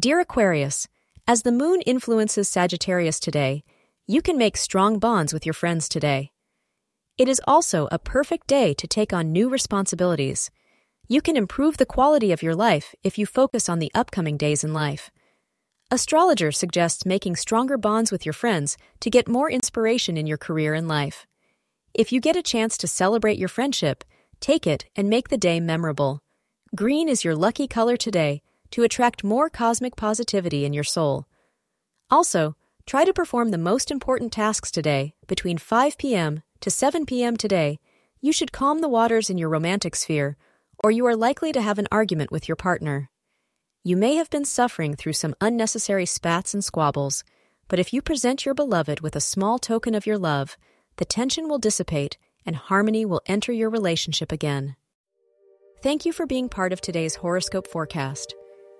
Dear Aquarius, as the moon influences Sagittarius today, you can make strong bonds with your friends today. It is also a perfect day to take on new responsibilities. You can improve the quality of your life if you focus on the upcoming days in life. Astrologer suggests making stronger bonds with your friends to get more inspiration in your career and life. If you get a chance to celebrate your friendship, take it and make the day memorable. Green is your lucky color today to attract more cosmic positivity in your soul. Also, try to perform the most important tasks today between 5 p.m. to 7 p.m. today. You should calm the waters in your romantic sphere, or you are likely to have an argument with your partner. You may have been suffering through some unnecessary spats and squabbles, but if you present your beloved with a small token of your love, the tension will dissipate and harmony will enter your relationship again. Thank you for being part of today's horoscope forecast.